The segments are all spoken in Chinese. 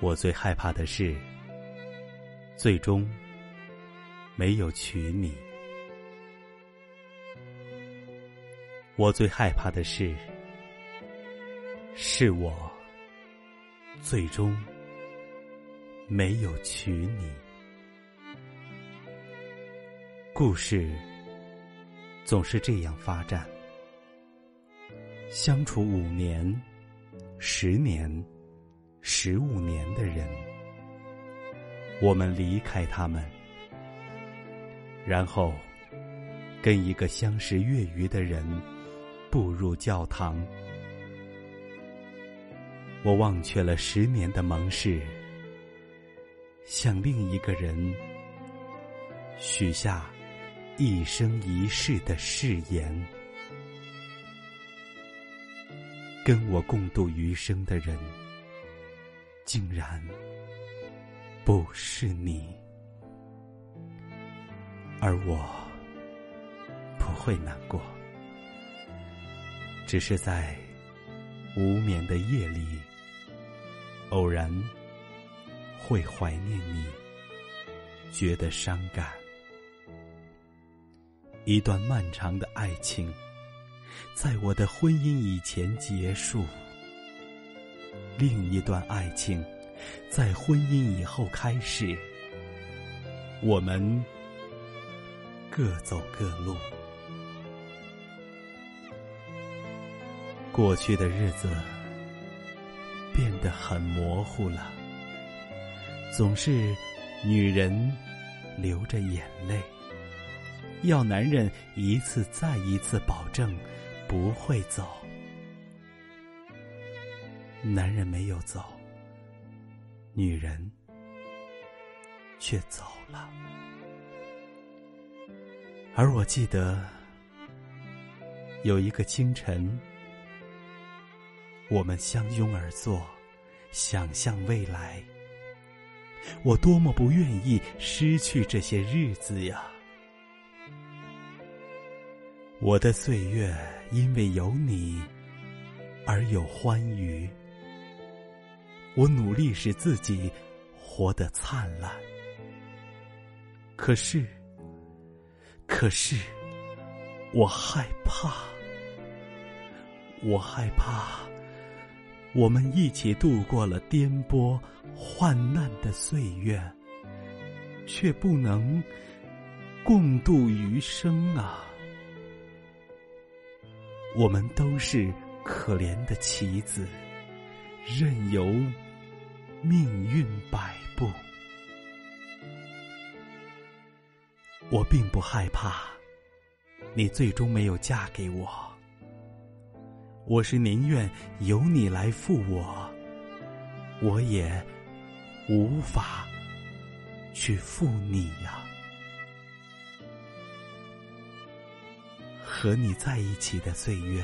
我最害怕的是，最终没有娶你。我最害怕的是，是我最终没有娶你。故事总是这样发展，相处五年、十年。十五年的人，我们离开他们，然后跟一个相识月余的人步入教堂。我忘却了十年的盟誓，向另一个人许下一生一世的誓言。跟我共度余生的人。竟然不是你，而我不会难过，只是在无眠的夜里，偶然会怀念你，觉得伤感。一段漫长的爱情，在我的婚姻以前结束。另一段爱情，在婚姻以后开始，我们各走各路。过去的日子变得很模糊了，总是女人流着眼泪，要男人一次再一次保证不会走。男人没有走，女人却走了。而我记得，有一个清晨，我们相拥而坐，想象未来。我多么不愿意失去这些日子呀！我的岁月因为有你而有欢愉。我努力使自己活得灿烂，可是，可是，我害怕，我害怕，我们一起度过了颠簸患难的岁月，却不能共度余生啊！我们都是可怜的棋子，任由。命运摆布，我并不害怕，你最终没有嫁给我。我是宁愿由你来负我，我也无法去负你呀。和你在一起的岁月。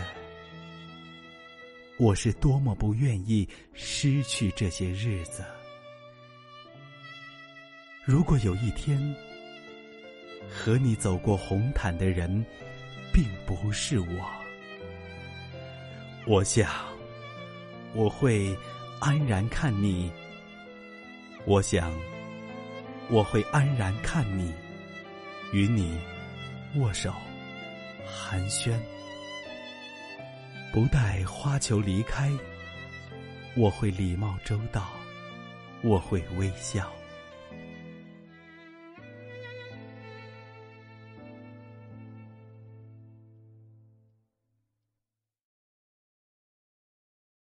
我是多么不愿意失去这些日子。如果有一天和你走过红毯的人并不是我，我想我会安然看你。我想我会安然看你，与你握手寒暄。不带花球离开，我会礼貌周到，我会微笑。